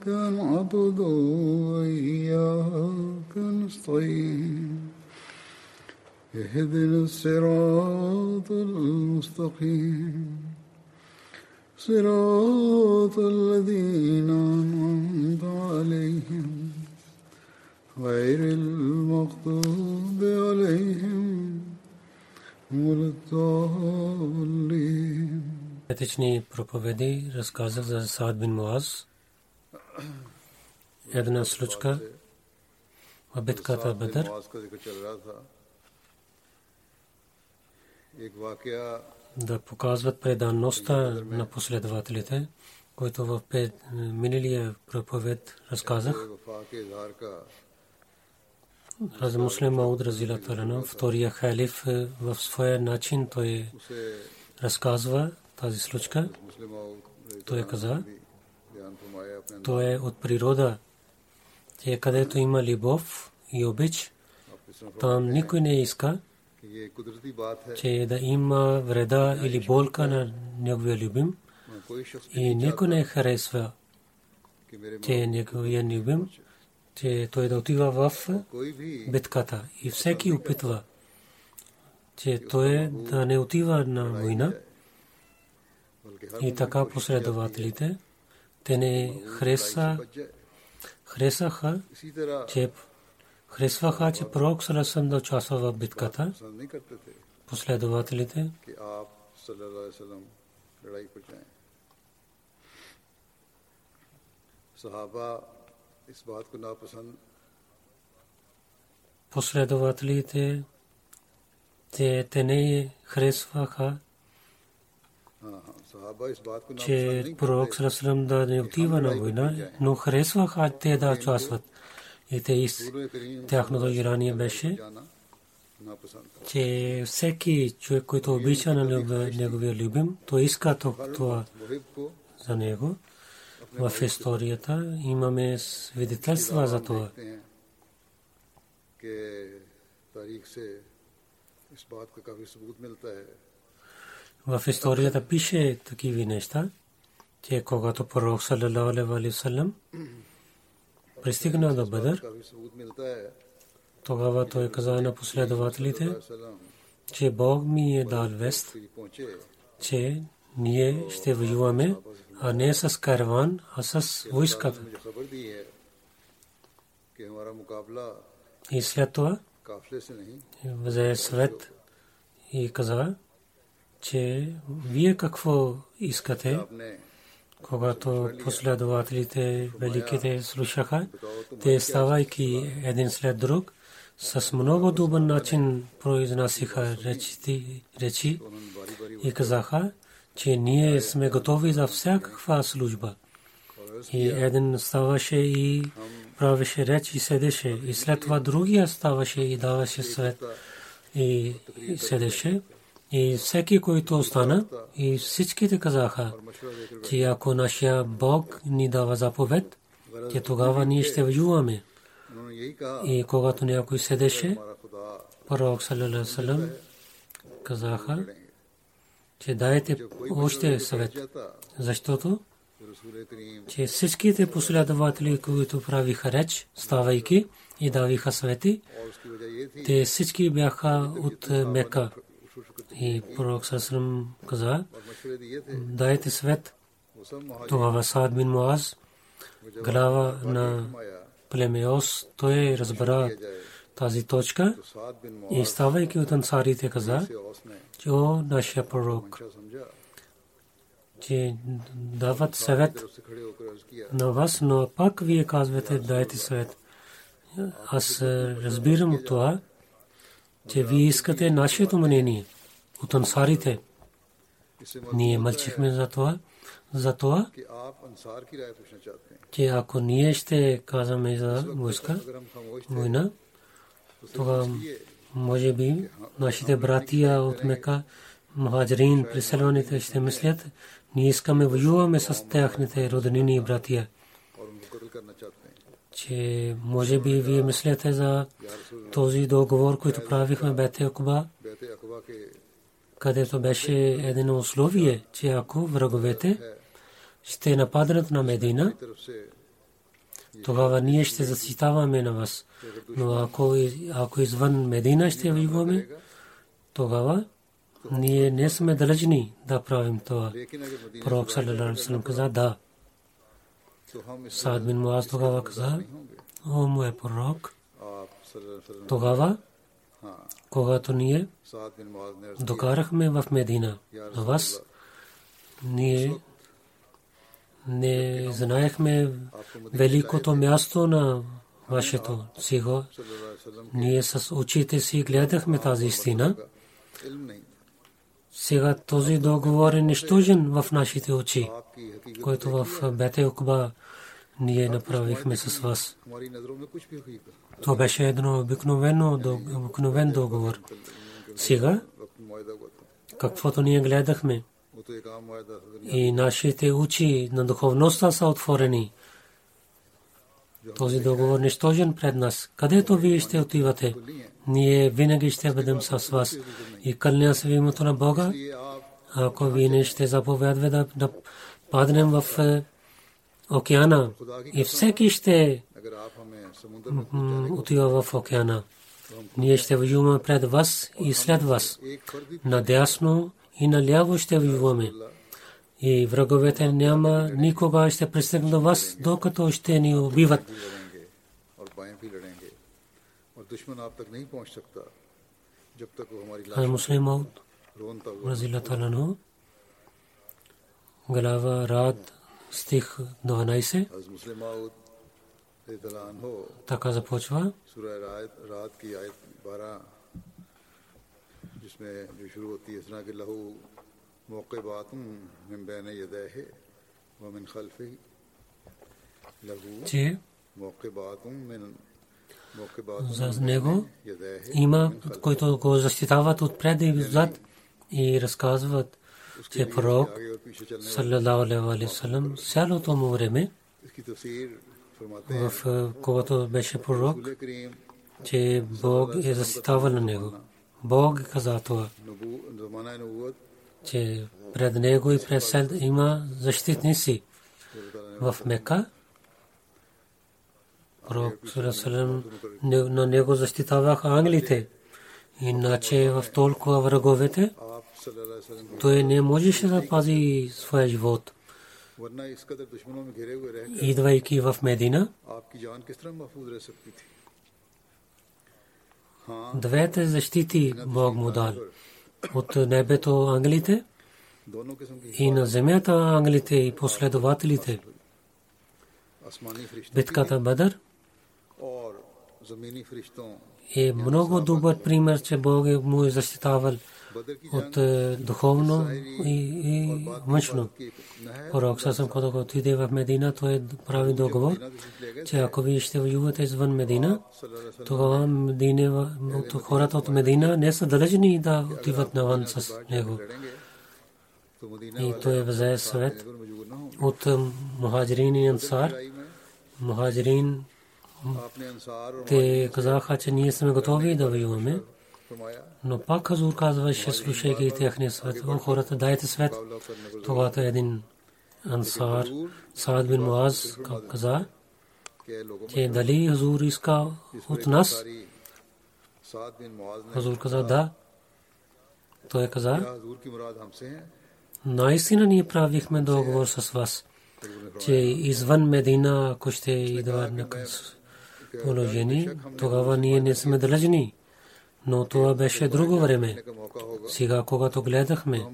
نعبد وإياك نستعين اهدنا الصراط المستقيم صراط الذين أنعمت عليهم غير المغضوب عليهم ولا الضالين етични проповеди разказах за Саад бин Муаз. една случка в битката Бадър. Да показват преданността на последователите, който в миналия проповед разказах. Аз муслим Мауд Разилатарана, втория халиф, в своя начин той разказва тази случка. Той каза, то е от природа, че където има любов и обич, там никой не иска, че е да има вреда или болка на неговия любим. И никой не харесва, че неговия любим, че той да отива в битката. И всеки опитва, че той да не отива на война. И така последователите. Те не хареса, харесаха, че харесваха, че пророк Сарасам да участва в битката. Последователите последователите те, те не харесваха हाँ हाँ सहाबा इस बात को че नापसंद नहीं пророк करते Саласам да не отива на война, но харесваха те да участват. И те из रसूल करीम тяхното желание беше, जाना नापसंद था че всеки човек, който обича на неговия- неговия любим, той иска то- това मुहिब को за него. В историята имаме свидетелства за това. देखते हैं कि तारीख से इस बात का काफी सबूत मिलता है в историята пише такива неща, че когато пророк саллалаху алейхи вассалам пристигна до Бадър, тогава той каза на последователите, че Бог ми е дал вест, че ние ще воюваме, а не с караван, а с войската. И след това взе свет и каза, че вие какво искате, когато последователите великите слушаха, те ставайки един след друг, с много добър начин произнасиха речи и казаха, че ние сме готови за всякаква служба. И един ставаше и правеше реч и седеше. И след това другия ставаше и даваше свет и седеше. И всеки, който остана, и всичките казаха, че ако нашия Бог ни дава заповед, че тогава ние ще воюваме. И когато някой седеше, пророк Салалалалам казаха, че дайте още съвет, защото че всичките последователи, които правиха реч, ставайки и давиха съвети, те всички бяха от Мека. И пророк Сасрам каза, дайте свет. Тогава Саад бин Муаз, глава на племеос, той разбра тази точка и ставайки от ансарите каза, че о, нашия пророк, че дават съвет на вас, но пак вие казвате дайте съвет. Аз разбирам това, че вие искате нашето мнение от ансарите. Ние мълчихме за това, за това, че ако ние ще казваме за войска, война, тогава може би нашите братия от Мека, мухаджирин, преселваните ще мислят, ние искаме воюваме с тяхните роднини и братия. Че може би вие мислите за този договор, който правихме Бете Акуба където беше едно условие, че ако враговете ще нападнат на Медина, тогава ние ще заситаваме на вас. Но ако, ако извън Медина ще воюваме, тогава ние не сме длъжни да правим това. Пророк Салалалам каза да. Саад бин Муаз тогава каза, о мой пророк, тогава когато ние докарахме в Медина на вас, ние не знаехме великото място на вашето сиго. Ние с очите си гледахме тази истина. Сега този договор е нищожен в нашите очи, който в Бете Окба ние направихме с вас. Това беше едно обикновен договор. Сега, каквото ние гледахме, и нашите очи на духовността са отворени. Този договор е нищожен пред нас. Където вие ще отивате, ние винаги ще бъдем с вас. И кълня се в името на Бога, ако вие не ще заповядваме да, да паднем в е, океана и всеки ще отива в океана. Ние ще воюваме пред вас и след вас. Надясно и наляво ще воюваме. И враговете няма никога ще пристигнат до вас, докато ще ни убиват. Аз е муслим Маут, глава рад стих 12. Така започва. جس میں جو за него има, който го защитават отпред и отзад и разказват че пророк саллалаху алейхи ва саллям цялото му време в когато беше пророк, че Бог е заситавал на него. Бог каза това, че пред него и пред Сед има защитници в Мека. Пророк Салам на него защитаваха ангелите. Иначе в толкова враговете, той не можеше да пази своя живот. Идвайки в Медина, двете защити Бог му дал. От небето ангелите и на земята ангелите и последователите. Битката Бадър е много добър пример, че Бог е му е защитавал от е, духовно и, и външно. Пророк Сасам, когато отиде в Медина, той е прави договор, че ако вие ще воювате извън Медина, тогава Медина, хората от Медина не са длъжни да отиват навън с него. И той взе съвет от Мухаджирин и Ансар. Мухаджирин те казаха, че ние сме готови да воюваме. Но пак Хазур казваше, слушайки техния свет, о хората, дайте свет. Това е един ансар, Саад бин Муаз каза, че е дали Хазур иска от нас? Хазур каза, да. Той каза, наистина ние правихме договор с вас, че извън Медина, ако ще идва на положение, тогава ние не сме длъжни. Но това беше друго време. Сега, когато гледахме,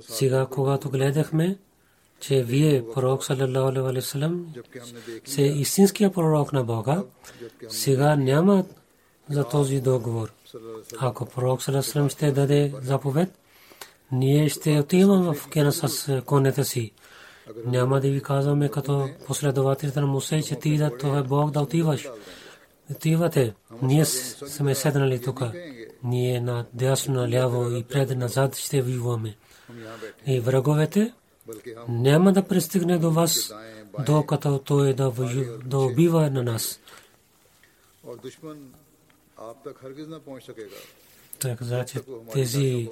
сега, когато гледахме, че вие, пророк саллалаху алейхи вассалам, се истинския пророк на Бога, сега няма за този договор. Ако пророк саллалаху ще даде заповед, ние ще отиваме в кена с конете си. Няма да ви казваме като последователите на Мусей, че ти да това е Бог да отиваш отивате. Ние сме седнали тук. Ние на дясно, наляво и пред назад ще виваме. И враговете няма да пристигне до вас, докато той да, да убива на нас. Той каза, значи, тези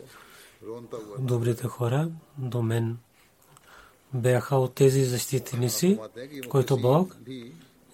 добрите хора до мен бяха от тези защитници, които Бог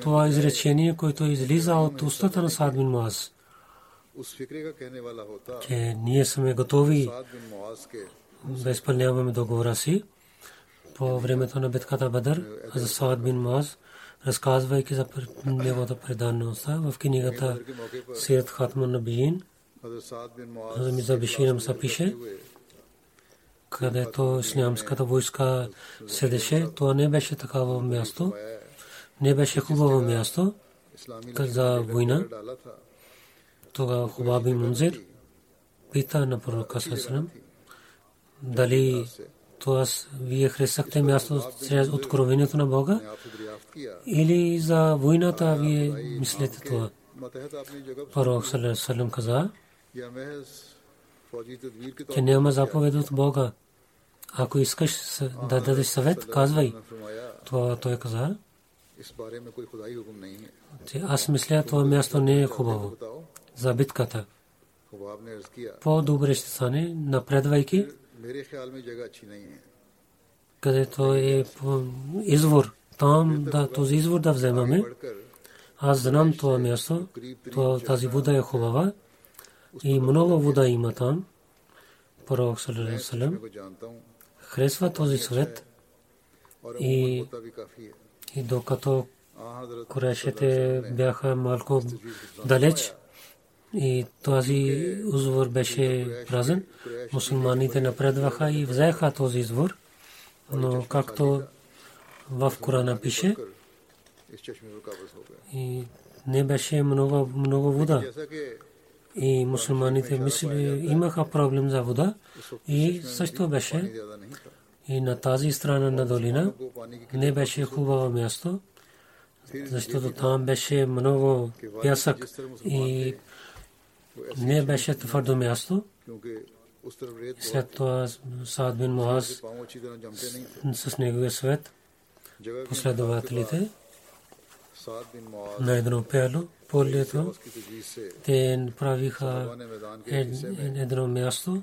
това изречение, което е излиза от устата на Саад бин Муаз. Че ние сме готови да изпълняваме договора си по времето на битката Бадър за Саад бин Муаз, разказвайки за неговата преданност в книгата Сират Хатман на Биин. Миза Биширам са пише, където ислямската войска седеше, това не беше такава място не беше хубаво място за война. Тогава Хубаби Мунзир пита на пророка Сасрам дали това вие хресахте място чрез откровението на Бога или за войната вие мислите това. Пророк Сасрам каза, че няма заповед от Бога. Ако искаш да дадеш съвет, казвай. Това той каза. Аз мисля, това място не е хубаво за битката. По-добре ще стане, напредвайки, където е извор. Там да, този извор да вземаме. Аз знам това място. Това, тази вода е хубава. И много вода има там. Пророк Салерам този свет. И докато Курешите бяха малко далеч и този извор беше празен, мусулманите напредваха и взеха този извор, но както в Корана пише, и не беше много, много вода. И мусулманите мисли имаха проблем за вода и също беше и на тази страна на долина не беше хубаво място, защото там беше много пясък и не беше твърдо място. След това Саад бин Муаз с неговия свет последователите на едно пяло, полето, те правиха едно място,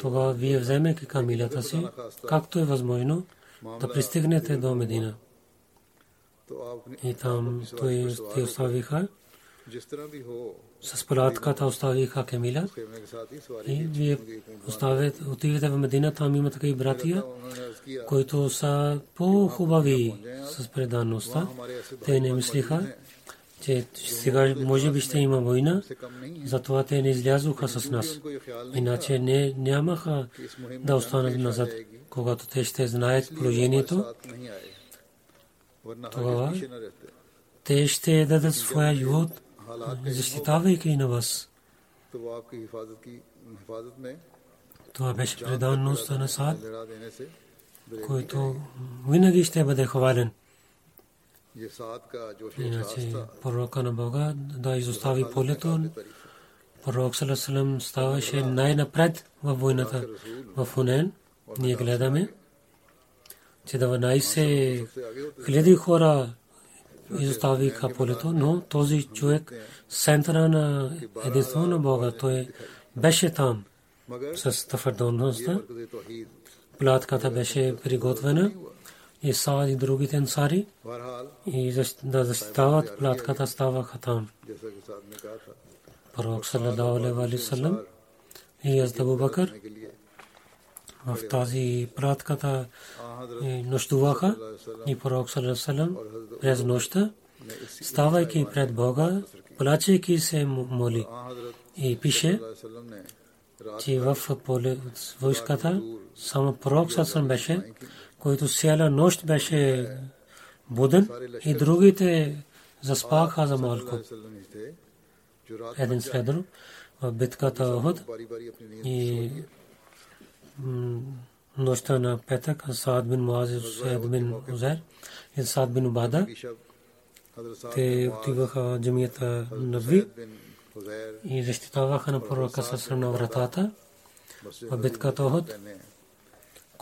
тогава вие вземете камилята си, както е възможно, да пристигнете до Медина. И там той те оставиха. С палатката оставиха Камиля, И вие оставете, отивате в Медина, там има такива братия, които са по-хубави с преданността. Те не мислиха, че сега може би ще има война, затова те не излязоха с нас. Иначе не, нямаха да останат назад, когато те ще знаят положението. Тогава те ще дадат своя живот, защитавайки на вас. Това беше преданността на Сад, който винаги ще бъде хвален. Иначе пророка на Бога да изостави полето, пророк Салесалем ставаше най-напред във войната в Хунен. Ние гледаме, че 12 хиляди хора изоставиха полето, но този човек, центъра на единство на Бога, той беше там с твърдоността. Платката беше приготвена. Иса и другите ансари и да защитават платката става хатан. Пророк саллалаху алейхи ва и аз Бакър в тази пратката е, нощуваха и пророк саллалаху през нощта ставайки пред Бога, плачейки се моли и пише, че в войската само пророк саллалаху беше който цяла нощ беше буден и другите заспаха за малко. Един след друг в битката Охот и нощта на петък Саад бин Муаз и Саад бин Узер и Саад бин Убада те отиваха в джамията Нави и защитаваха на пророка със на вратата в битката Охот.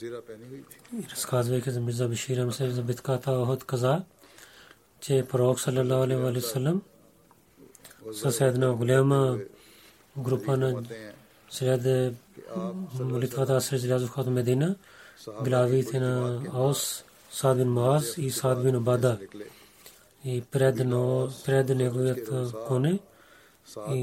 زیرہ پہنی ہوئی تھی۔ رسکاز بے کہ مرزا بشیر ہم سے بدکا تھا اہد قضا چے پروک صلی اللہ علیہ وآلہ وسلم سیدنا غلیم گروپا نا سیاد ملتوا تھا سر جلاز خات مدینہ بلاوی تھے نا اوس سعد بن معاز ای سعد بن عبادہ۔ ای پرید نو کونے ای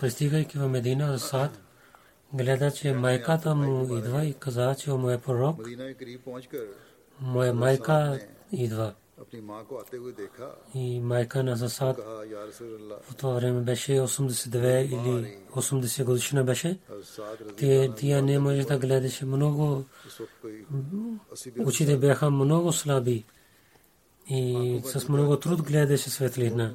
Пристигайки в Медина, Асад гледа, че майката му идва и каза, че му е пророк. Моя майка идва. И майка на Засад в това време беше 82 или 80 годишна беше. Тя не може да гледаше много. Очите бяха много слаби. И с много труд гледаше светлина.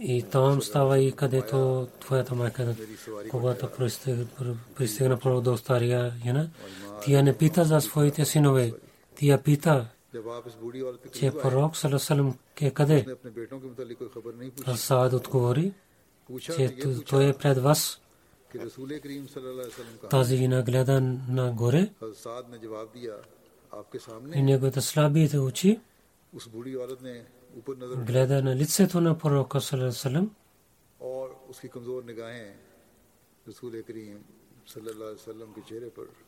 И там става и където твоята майка, когато пристигна първо до стария жена, тя не пита за своите синове. Тя пита, че пророк Салесалем е къде? Асад отговори, че той е пред вас. Тази жена гледа нагоре и неговите слабите очи гледа на лицето на пророка салем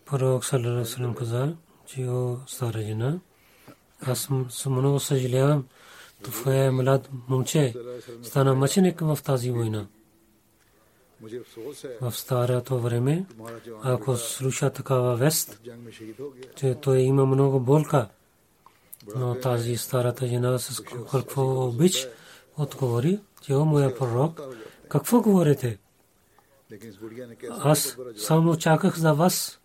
пророк صلی каза че о стара жена аз съм много съжалявам това е млад момче стана мъченик в тази война в старото време ако слуша такава вест че той има много болка но тази старата жена с какво обич отговори, че о моя пророк, какво говорите? Аз само чаках за вас.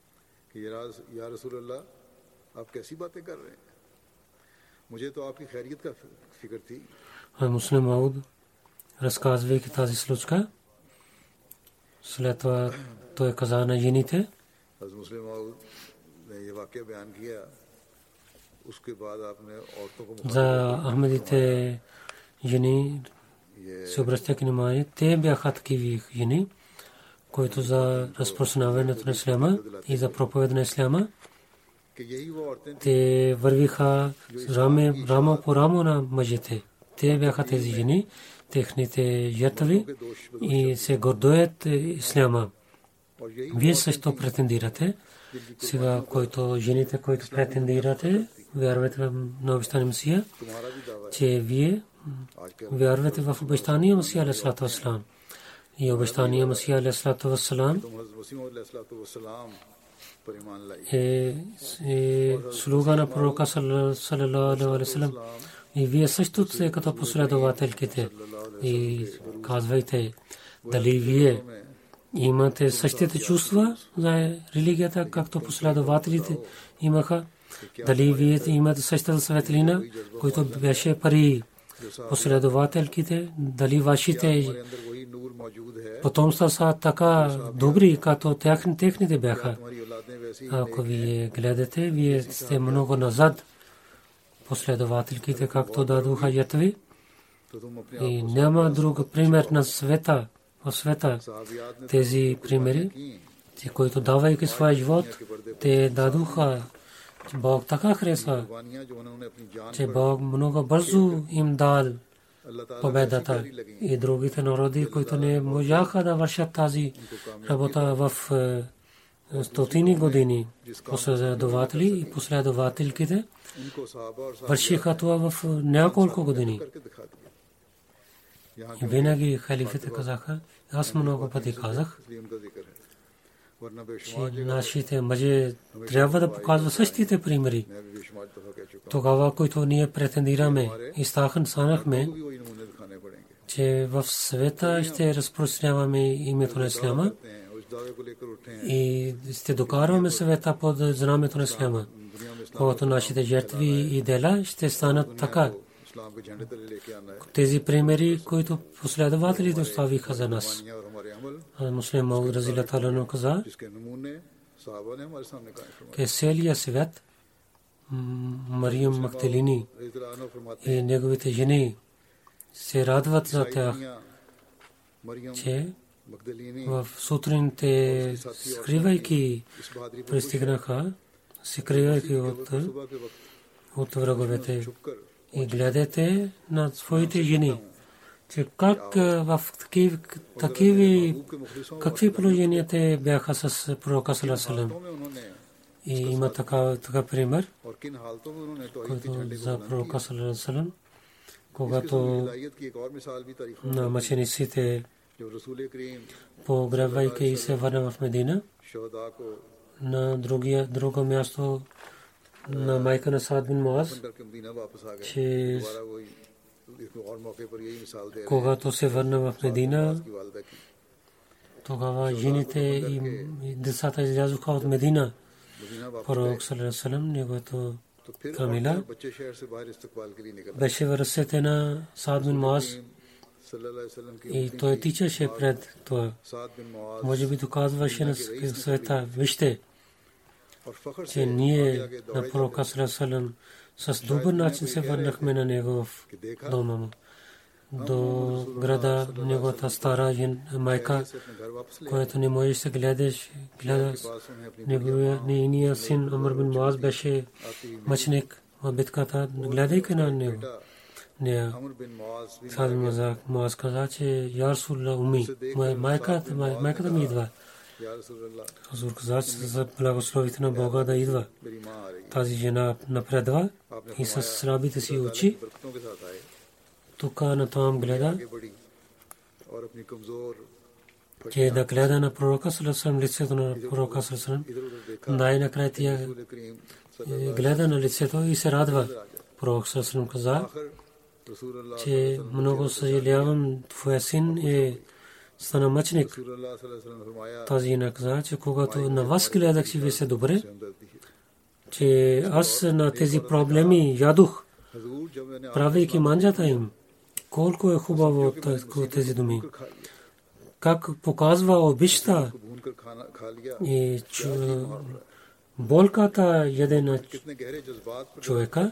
Муслим Мауд, разказвайки тази случка, след това той каза на жените, за Ахмедите жени се обръща внимание. Те бяха такива жени, които за разпространяването на исляма и за проповед на исляма. Те вървиха раме, рамо по рамо на мъжете. Те бяха тези жени, техните жертви и се гордоят исляма. Вие също претендирате. Сега, който жените, които претендирате, вярвате в обещание Месия, че вие вярвате в обещание Месия, алейхиссалату вассалам. И обещание Месия, алейхиссалату вассалам, е, е слуга на пророка саллалаху алейхи вассалам. И вие също сте като последователките. И казвайте, дали вие имате същите чувства за религията, както последователите имаха. Дали вие имате същата светлина, който беше пари последователките, дали вашите потомства са така добри, като техните бяха. Ако вие гледате, вие сте много назад последователките, както дадоха ятви. И няма друг пример на света, в света. Тези примери, които давайки своя живот, те дадоха че Бог така хареса, че Бог много бързо им дал победата и другите народи, които не можаха да вършат тази работа в стотини години. Последователи и последователките вършиха това в няколко години. Винаги халифите казаха, аз много пъти казах, че нашите мъже трябва да показват същите примери. Тогава, които ние претендираме и станахме, че в света ще разпространяваме името на Исляма и ще докарваме света под знамето на Исляма. Когато нашите жертви и дела ще станат така. Тези примери, които последователите оставиха за нас. Муслим Мауд Разила Талану каза, че целият свят Мариям Мактелини и неговите жени се радват за тях, че в сутрин те скривайки пристигнаха, скривайки от, от враговете и гледате на своите жени че как в такива, такива какви положения те бяха с пророка Салесалем. И има така, така пример, който за пророка Салесалем, когато на мъчениците погребвайки се върна в Медина, на другия, друго място на майка на Саад бин Муаз, че когато се върна в Медина, тогава жените и децата излязоха от Медина. Пророк Салерасалам, неговото камила, беше в ръцете на Саад бин Муаз и той тичаше пред това. Може би доказваше на света, вижте, че ние на пророка Салерасалам с добър начин се върнахме на него в дома му. До града неговата стара майка, която не може да се гледаш, гледа неговия нейния син Амр бин Муаз беше мъчник в битката, гледайки на него. Не, Сад Муаз каза, че Ярсулла уми, майката ми идва. Хазур каза, за благословите на Бога да идва. Тази жена напредва и с срабите си очи. Тук на там гледа, че да гледа на пророка Салесалам, лицето на пророка Салесалам, най-накрая тя е, гледа на лицето и се радва. Пророк Салесалам каза, че много съжалявам, твоя син е Санамъчник. Тази наказа, че когато на вас гледах, че ви се добре, че аз на тези проблеми ядох, правейки манджата им. Колко е хубаво тези думи. Как показва обичта и болката яде на човека,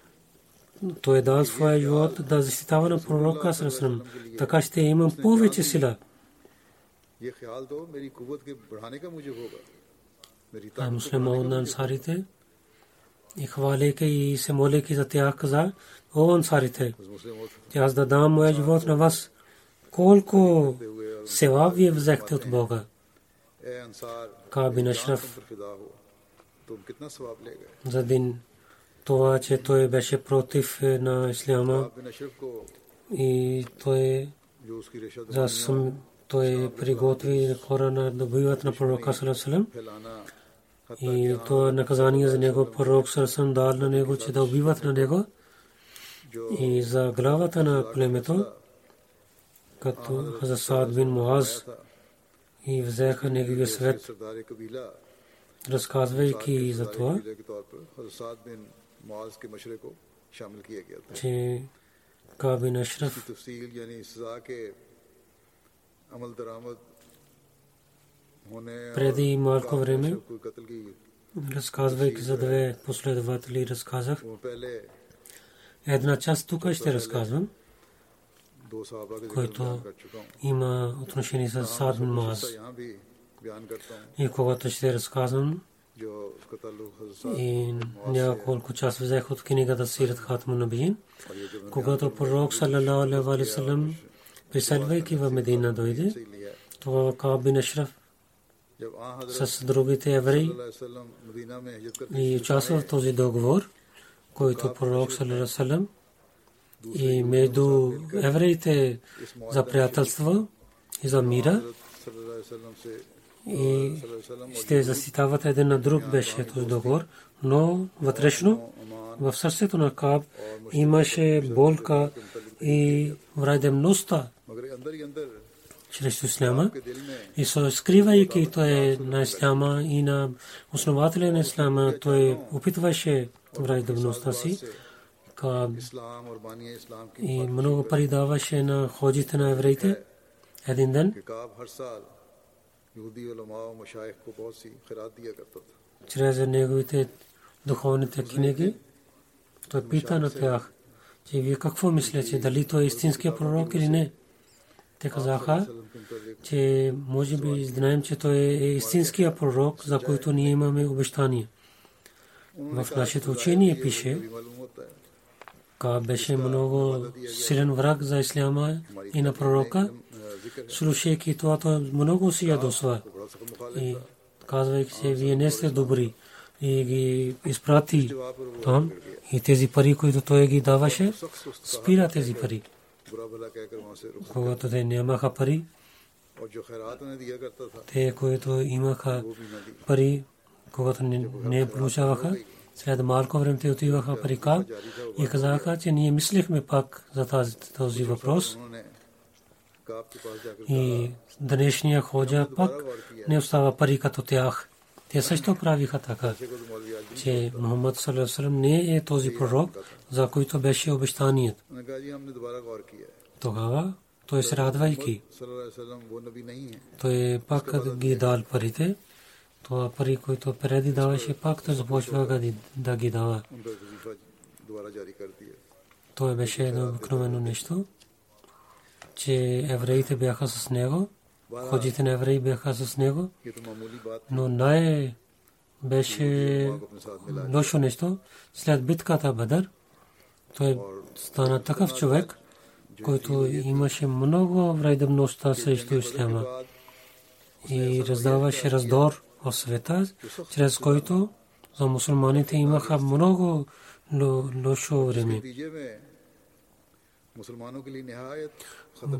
той е дал своя живот да защитава на пророка Сърсърм. Така ще имам повече сила. А муслиман на ансарите и хваляйки и се молейки за тях каза, о ансарите, аз да дам моя живот на вас. Колко села вие взехте от Бога? Кабин Ашраф за ден това, че той беше против е, на исляма и той за сам той приготви хора на добиват на пророка Салесалем. И то наказание за него пророк Салесалем дал на него, че да убиват на него. И за главата на племето, като Хазасад бин Муаз, и взеха неговия свет, разказвайки за това че Кабин Ашраф преди малко време разказвайки за две последователи разказах една част тук ще разказвам който има отношение с Сад И когато ще разказвам, и няколко час взех от книгата Сират Хатму Набиин, когато пророк салалаху алейхи ва саллям в Медина дойде, това Кааб бин с другите евреи и участва в този договор, който пророк салалаху салям и между евреите за приятелство и за мира и ще заситават един на друг беше този договор, но вътрешно в сърцето на Каб имаше болка и враждебността чрез Исляма. И со скривайки той на Исляма и на основателя на Исляма, той опитваше враждебността си. И много пари даваше на ходите на евреите един ден чрез неговите духовните книги. Той пита на тях, че вие какво мислите, дали той е истинския пророк или не. Те казаха, че може би знаем, че той е истинския пророк, за който ние имаме обещание. В нашето учение пише, беше много силен враг за исляма и на пророка слушайки това, то много си ядосва. И казвайки се, вие не сте добри. И ги изпрати там. И тези пари, които той ги даваше, спира тези пари. Когато те нямаха пари, те, които имаха пари, когато не получаваха, след малко време те отиваха при Каб и казаха, че ние мислихме пак за този въпрос. И днешния ходжа пък не остава пари като тях. Те също правиха така, че Мухаммад Салам не е този пророк, за който беше обещаният. Тогава той се радвайки. Той пак ги дал парите. Това пари, които преди даваше, пак той започва да ги дава. Това беше едно обикновено нещо че евреите бяха с него, ходите на евреи бяха с него, но най- беше лошо нещо. След битката Бадър, той стана такъв човек, който имаше много вредността срещу исляма и раздаваше раздор в света, чрез който за мусулманите имаха много лошо време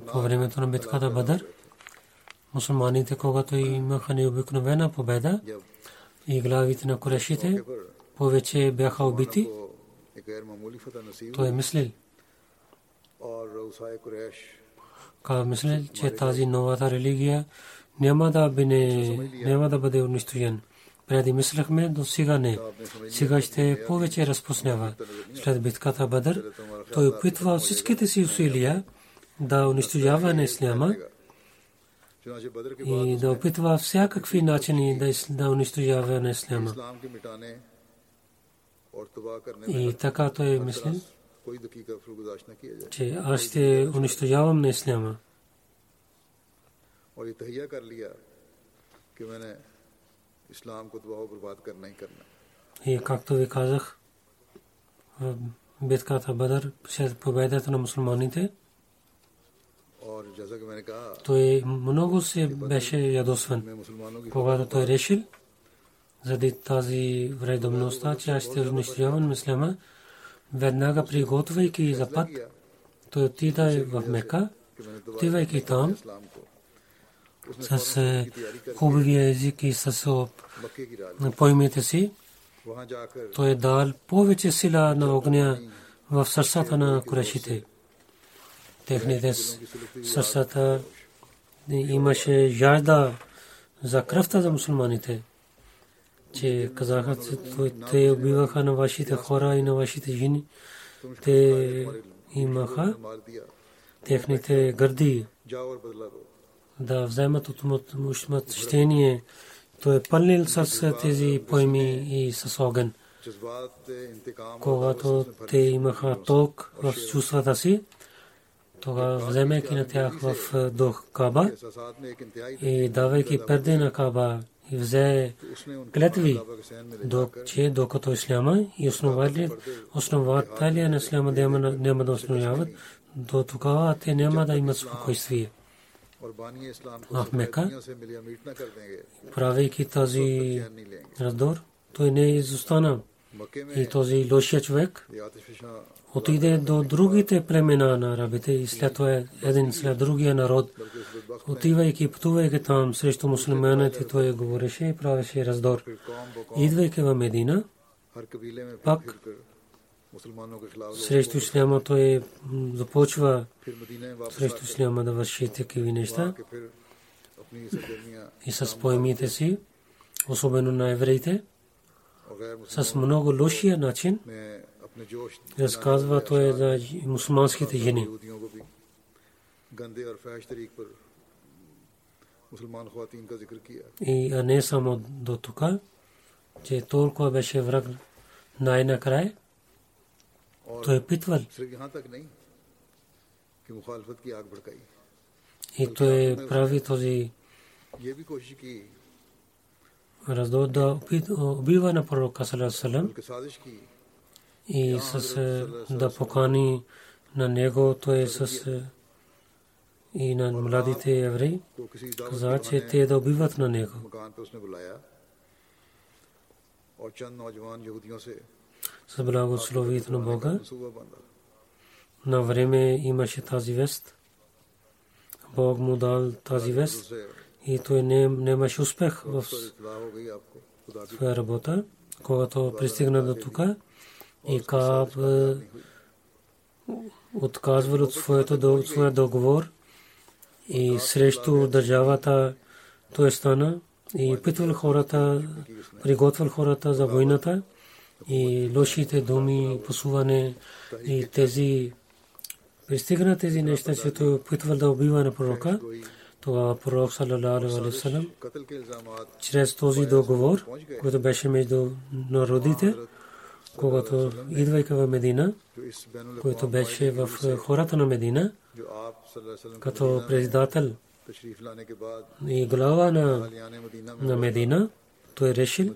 по времето на битката Бадър, мусулманите, когато имаха необикновена победа и главите на корешите повече бяха убити, той е мислил. Ка мислил, че тази новата религия няма да, бъде унищожен. Преди мислехме, но сега не. Сега ще повече разпуснява. След битката Бадър, той опитва всичките си усилия да унищожава исляма и да опитва всякакви начини да, унищожава исляма. И така той е че аз ще унищожавам на исляма. اسلام کو تباہ و برباد کرنا ہی کرنا както ви казах битката Бадър след победата на мусулманите той много се беше ядосван, когато той решил, заради тази вредомността, че аз ще унищожавам мислема, веднага приготвяйки за път, той отида в Мека, отивайки там, с е, е, хубавия език и с поймите си. Той е дал повече сила на огня в сърцата на курешите. Техните сърцата имаше жажда за кръвта за мусулманите, че казаха, те убиваха на вашите хора и на вашите жени. Те имаха техните гърди да вземат от мъщение. Той е пълнил с тези поеми и с огън. Когато те имаха ток в чувствата си, тогава вземайки на тях в е, дух Каба и давайки перде на Каба и взе клетви, че докато е Исляма и основателя на Исляма няма да основяват, до тогава те няма да имат спокойствие в Мека, правейки тази раздор, той не изостана. И този лошия човек отиде до другите племена на арабите и след това един след другия народ. Отивайки, пътувайки там срещу мусулманите, той говореше и правеше раздор. Идвайки в Медина, пак срещу Исляма той е започва срещу Исляма да върши такива неща. И с поемите си, особено на евреите, с много лошия начин разказва той е за мусулманските жени. И не само до тук, че толкова беше враг най-накрая, той е питвал सिर्फ यहाँ तक नहीं कि मुखालफत की आग भड़काई и той прави този ये भी कोशिश की раздор да опит- убива на пророка салам बल्कि साजिश की и с е, да покани на него, той с е, и на младите евреи, को किसी दावत каза, че те да убиват на него. मकान पर उसने बुलाया और चंद नौजवान यहूदियों से с благословието на Бога. На време имаше тази вест. Бог му дал тази вест и той не, нямаше успех в своя работа. Когато пристигна до тук и Кааб е, отказвал от своето, своя договор и срещу държавата той стана и питвал хората, приготвил хората за войната и лошите думи, псуване и тези пристигна тези неща, чето опитвал да убива на пророка. Това пророк салалалаху алейхи чрез този договор, който беше между народите, когато идвайка в Медина, който беше в хората на Медина, като председател и глава на, на Медина, който е решил,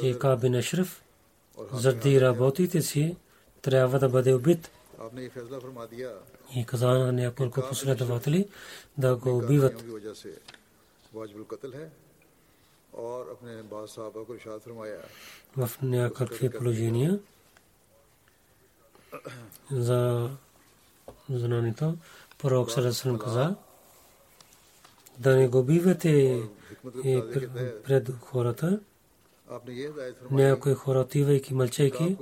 че Кабин Ашриф, заради работите си, трябва да бъде убит. И каза на няколко последователи да го убиват. В някакви положения за знанието, пророк Сарасан каза, да не го е, пред хората. Някои хора отивайки, мълчайки,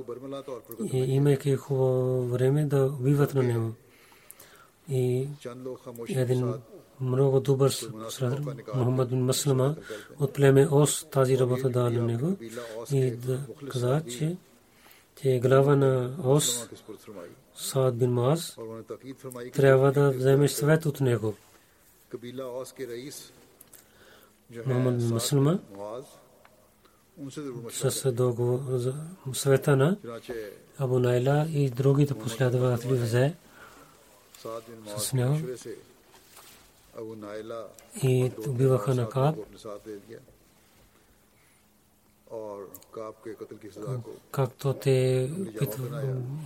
и имайки хубаво време да убиват на него. И един много добър сред Мухаммад Маслама от племе Ос тази работа да на него и да каза, че че глава на Ос Саад бин Маз трябва да вземе съвет от него. Мамад Муслима с договор на Абу Найла и другите последователи взе с него и убиваха на Каб. Както те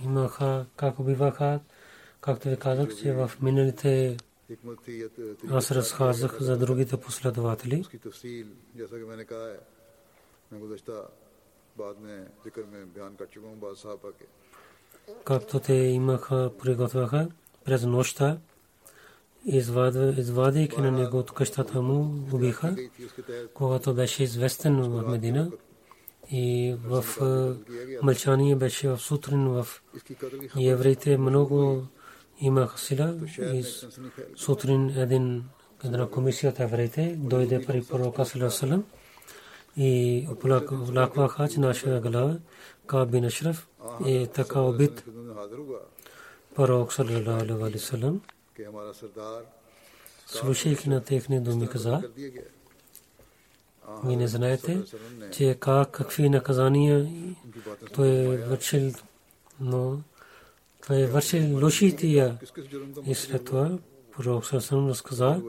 имаха, как убиваха, както ви казах, че в миналите аз разказах за другите последователи. Както те имаха, приготвяха през нощта, извадейки на него от къщата му, убиха, когато беше известен в Медина и в мълчание беше в сутрин в евреите много имах сила и сутрин един на комисията врете дойде при пророка Салам и оплакваха, че нашия глава Каби Нашраф е така убит пророк Салам. Слушайки на техни думи каза, вие не знаете, че как, какви наказания той е вършил, но той е вършил лошития. И след това пророк Сасан разказа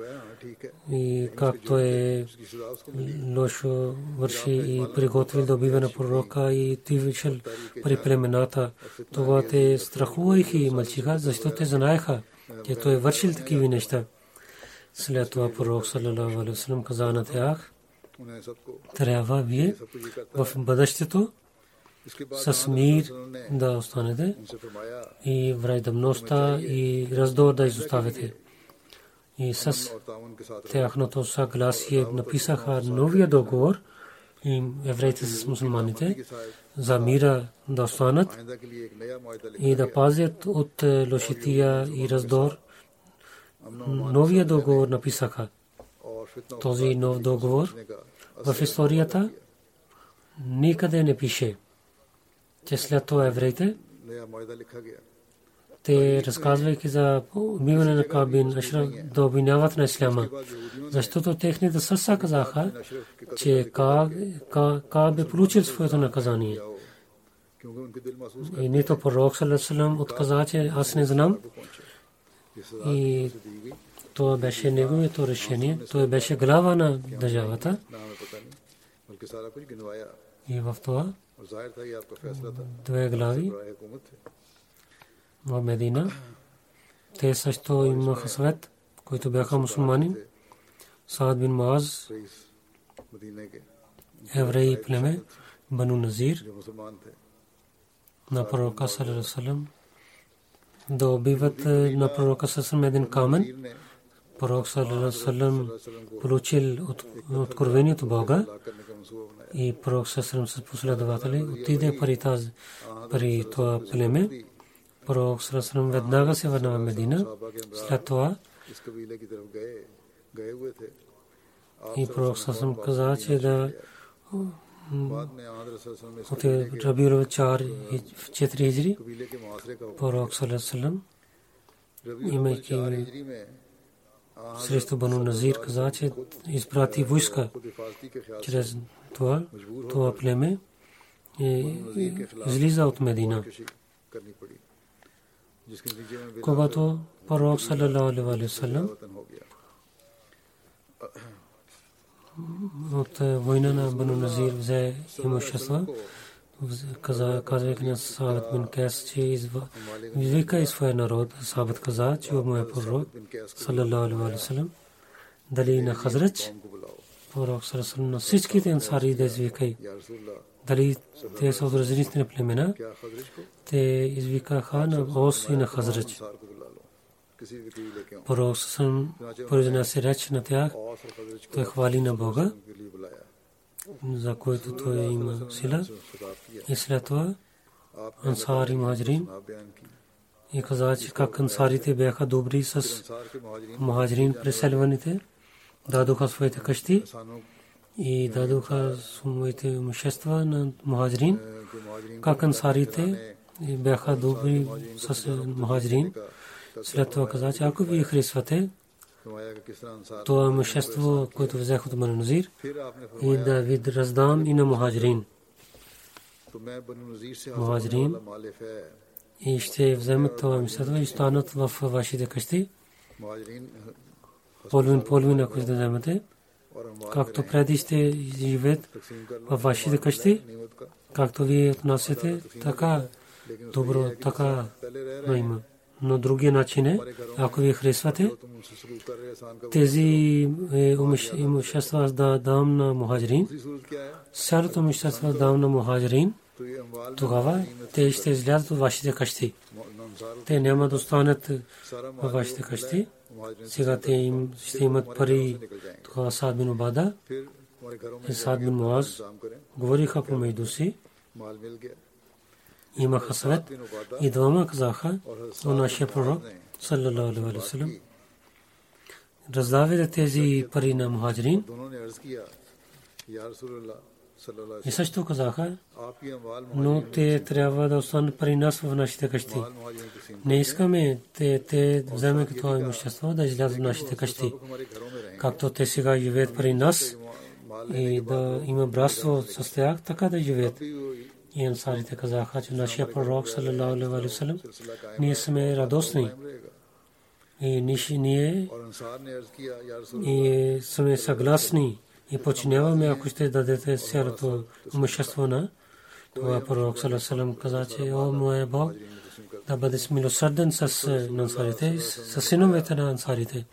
и как той е лошо върши и приготвил да убива на пророка и ти вишъл при племената. Това те страхувайки и мълчиха, защото те знаеха, че той е вършил такива неща. След това пророк Салалаху Алейхи каза на тях, трябва вие в бъдещето с мир да останете и враждебността и раздор да изоставите. И с тяхното съгласие написаха новия договор и евреите с мусулманите за мира да останат и да пазят от е, лошития и раздор. Новия договор написаха. Този нов договор в историята никъде не пише че след това евреите, те разказвайки за умиване на Кабин, Ашраф да обвиняват на Исляма. Защото техните съса казаха, че Каб е получил своето наказание. И нито пророк Салесалам отказа, че аз не знам. И това беше неговото решение. Той беше глава на държавата. И в това две глави. В Медина. Те също имаха съвет, които бяха мусулмани. Саад бин Мааз, евреи племе, Бану Назир, на пророка Салерасалам, да убиват на пророка Салерасалам един камен. Пророк Салерасалам получил откровението Бога и пророк Сасрам с последователи отиде при, таз, при това племе. Пророк Сасрам веднага се върна в Медина. След това и пророк Сасрам каза, че да от Рабиур 4 в 4 хиджри пророк Сасрам имайки срещу Бану Назир каза, че изпрати войска чрез това, това племе излиза от Медина. Когато пророк саллалаху алейхи васалам от война на Бану Назир взе имущество, каза, казвайки на Сабат бин Кес, че извика и своя народ. Сабат каза, че му е пророк, саллалаху алейхи васалам, дали на Хазрач, пророк саллалаху на всичките ансари да извикай. Дали те са от различни племена, те извикаха на Ос и на Хазрач. Пророк съм произнесе реч на тях, той хвали на Бога, за който той има сила. И след това ансар махаджирин и каза, че как ансарите бяха добри с махаджирин преселваните, дадоха своите къщи и дадоха своите имущества на махаджирин, как ансарите бяха добри с махаджирин. След това каза, че ако вие харесвате това имущество, което взех от Маназир, и да ви раздам и на мухаджирин. Мухаджирин и ще вземат това имущество и станат в вашите къщи. Половин, половин, ако ще вземете. Както преди ще живеят в вашите къщи, както вие отнасяте, така добро, така има но другия начин е, ако ви харесвате, тези имущества да дам на мухаджирин, цялото имущество дам на мухаджирин, тогава те ще излязат от вашите къщи. Те няма да останат във вашите къщи. Сега те им, ще имат пари. Тогава Сад бин Обада и Сад бин Муаз говориха помежду си имаха съвет и двама казаха на нашия пророк, саллалаху алейхи ва саллям, раздавайте тези пари на мухаджирин. И също казаха, но те трябва да останат при нас в нашите къщи. Не искаме те, те вземат това имущество да излязат в нашите къщи. Както те сега живеят при нас и да има братство с тях, така да живеят. И ансарите казаха, че нашия пророк, саллалаху алейхи ва саллям, ние сме радостни. И ние и сме съгласни и починяваме, ако ще дадете цялото имущество на това пророк, саллалаху саллям, каза, че о, моя Бог, да бъде смилосърден с ансарите, с синовете на ансарите.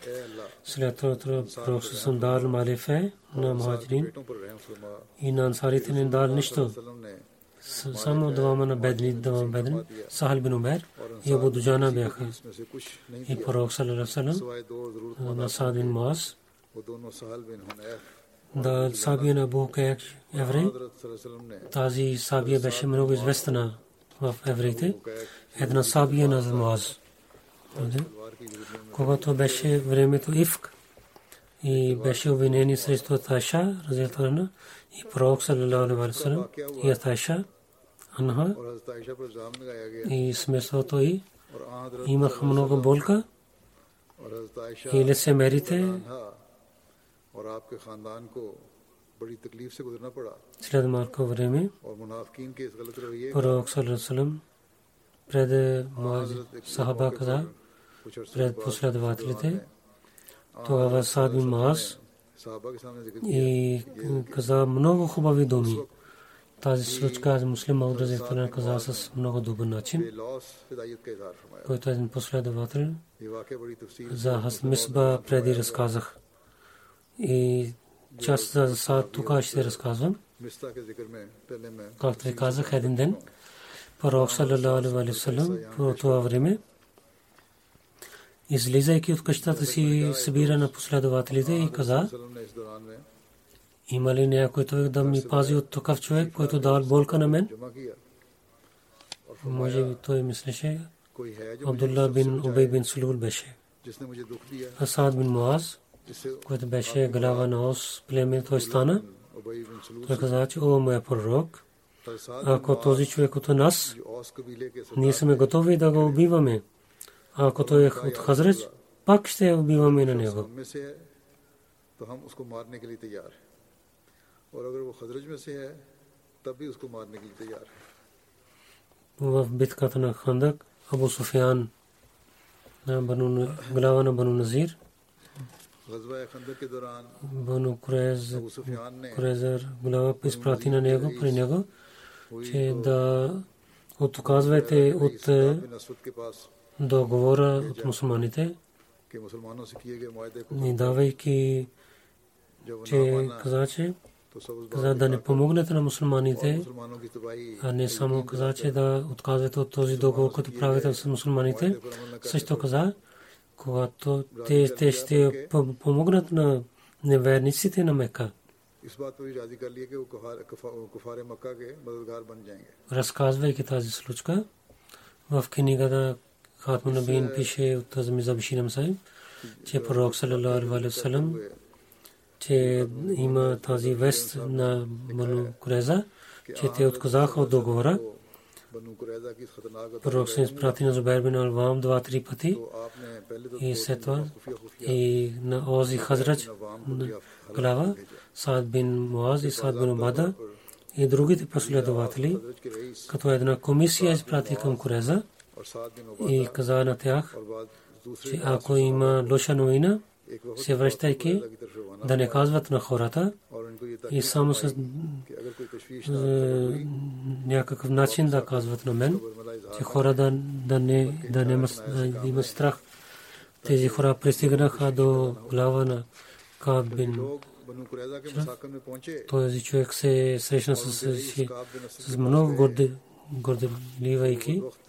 След това пророк съм дал малифе на мухаджирин и на ансарите не дал нищо само двама на бедни, двама бедни, Сахал бин Умер и Абу Дуджана бяха. И пророк саллалаху на Саад бин Муаз, да сабия на Абу Каек еврей, тази сабия беше много известна в евреите, една сабия на Муаз. Когато беше времето Ифк, и беше обвинени срещу Тайша, разилтана, и пророк саллалаху алейхи и Тайша, анха и смесото и имах много болка. И лицемерите след малко време пророк саллалаху пред сахаба каза пред последователите тогава Сад бин Маас и каза много хубави думи. Тази случка муслим Мауд Разифтана каза с много добър начин, който е един последовател за Мисба преди разказах. И част за Сад тук ще разказвам. Както ви казах един ден, пророк саллалаху алейхи ва саллям по това време излизайки от къщата си, събира на последователите и каза, има ли някой човек да ми пази от такъв човек, който дал болка на мен? Може би той мислеше, Абдулла бин Убей бин Сулул беше. Асад бин Муаз, който беше глава на Ос, племе, той стана. Той каза, че о, моя пророк, ако този човек от нас, ние сме готови да го убиваме. Ако той е от Хазреч, пак ще убиваме на него. В битката на Хандак, Абу Суфиан, глава на Бану Назир, Бану Курез, Курезър, глава изпрати на него, при него, че да отказвайте от договора от мусулманите, не давайки, че казаче, каза да не помогнете на мусулманите, а не само казаче да отказвате от този договор, който правите с мусулманите. Също каза, когато те, те ще помогнат на неверниците на Мека. Разказвайки тази случка, в книгата Хатму Набин пише от Азми Забшинам Сайб, че пророк Салалаху Алейхи че има тази вест на Бану Куреза, че те отказаха от договора. Пророк се изпрати на Зубайр бин Алвам два-три пъти и след това и на Ози Хазрач глава Саад бин Муаз и Саад бин Обада и другите последователи, като една комисия изпрати към Кореза и каза на тях, че ако има лоша новина, се връщайки, да не казват на хората и само с е, някакъв начин да казват на мен, че хора да, да, не, да, не, да има страх. Тези хора пристигнаха до глава на Каб този човек се е срещна с, с много гордоливайки. Горд,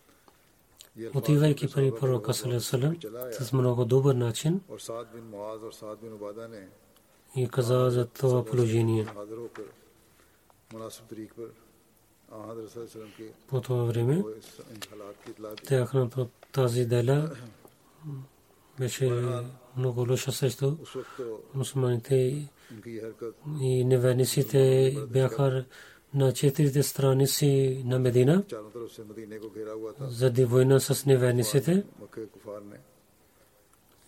отивайки при пророка Салесалем с много добър начин и каза за това положение. По това време тяхната тази деля беше много лоша срещу мусулманите и невениците бяха на четирите страни си на Медина заради война с неверниците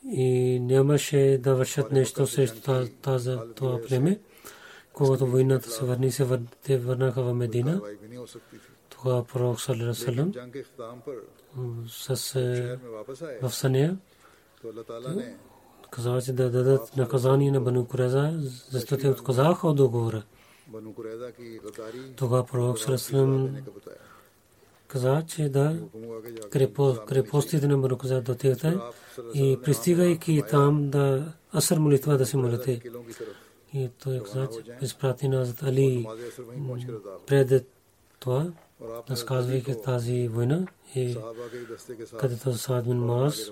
и нямаше да вършат нещо срещу тази това племе. Когато войната се върни, се върнаха в Медина. Тогава пророк Салерасалам в съня каза, че да дадат наказание на Бану Куреза, защото те отказаха от договора. Тогава пророк Сръслам каза, че да крепостите на Банукуза да отидете и пристигайки там да асър молитва да се молите. И той каза, че изпрати нас Али пред това, разказвайки тази война и където Саад бин Маас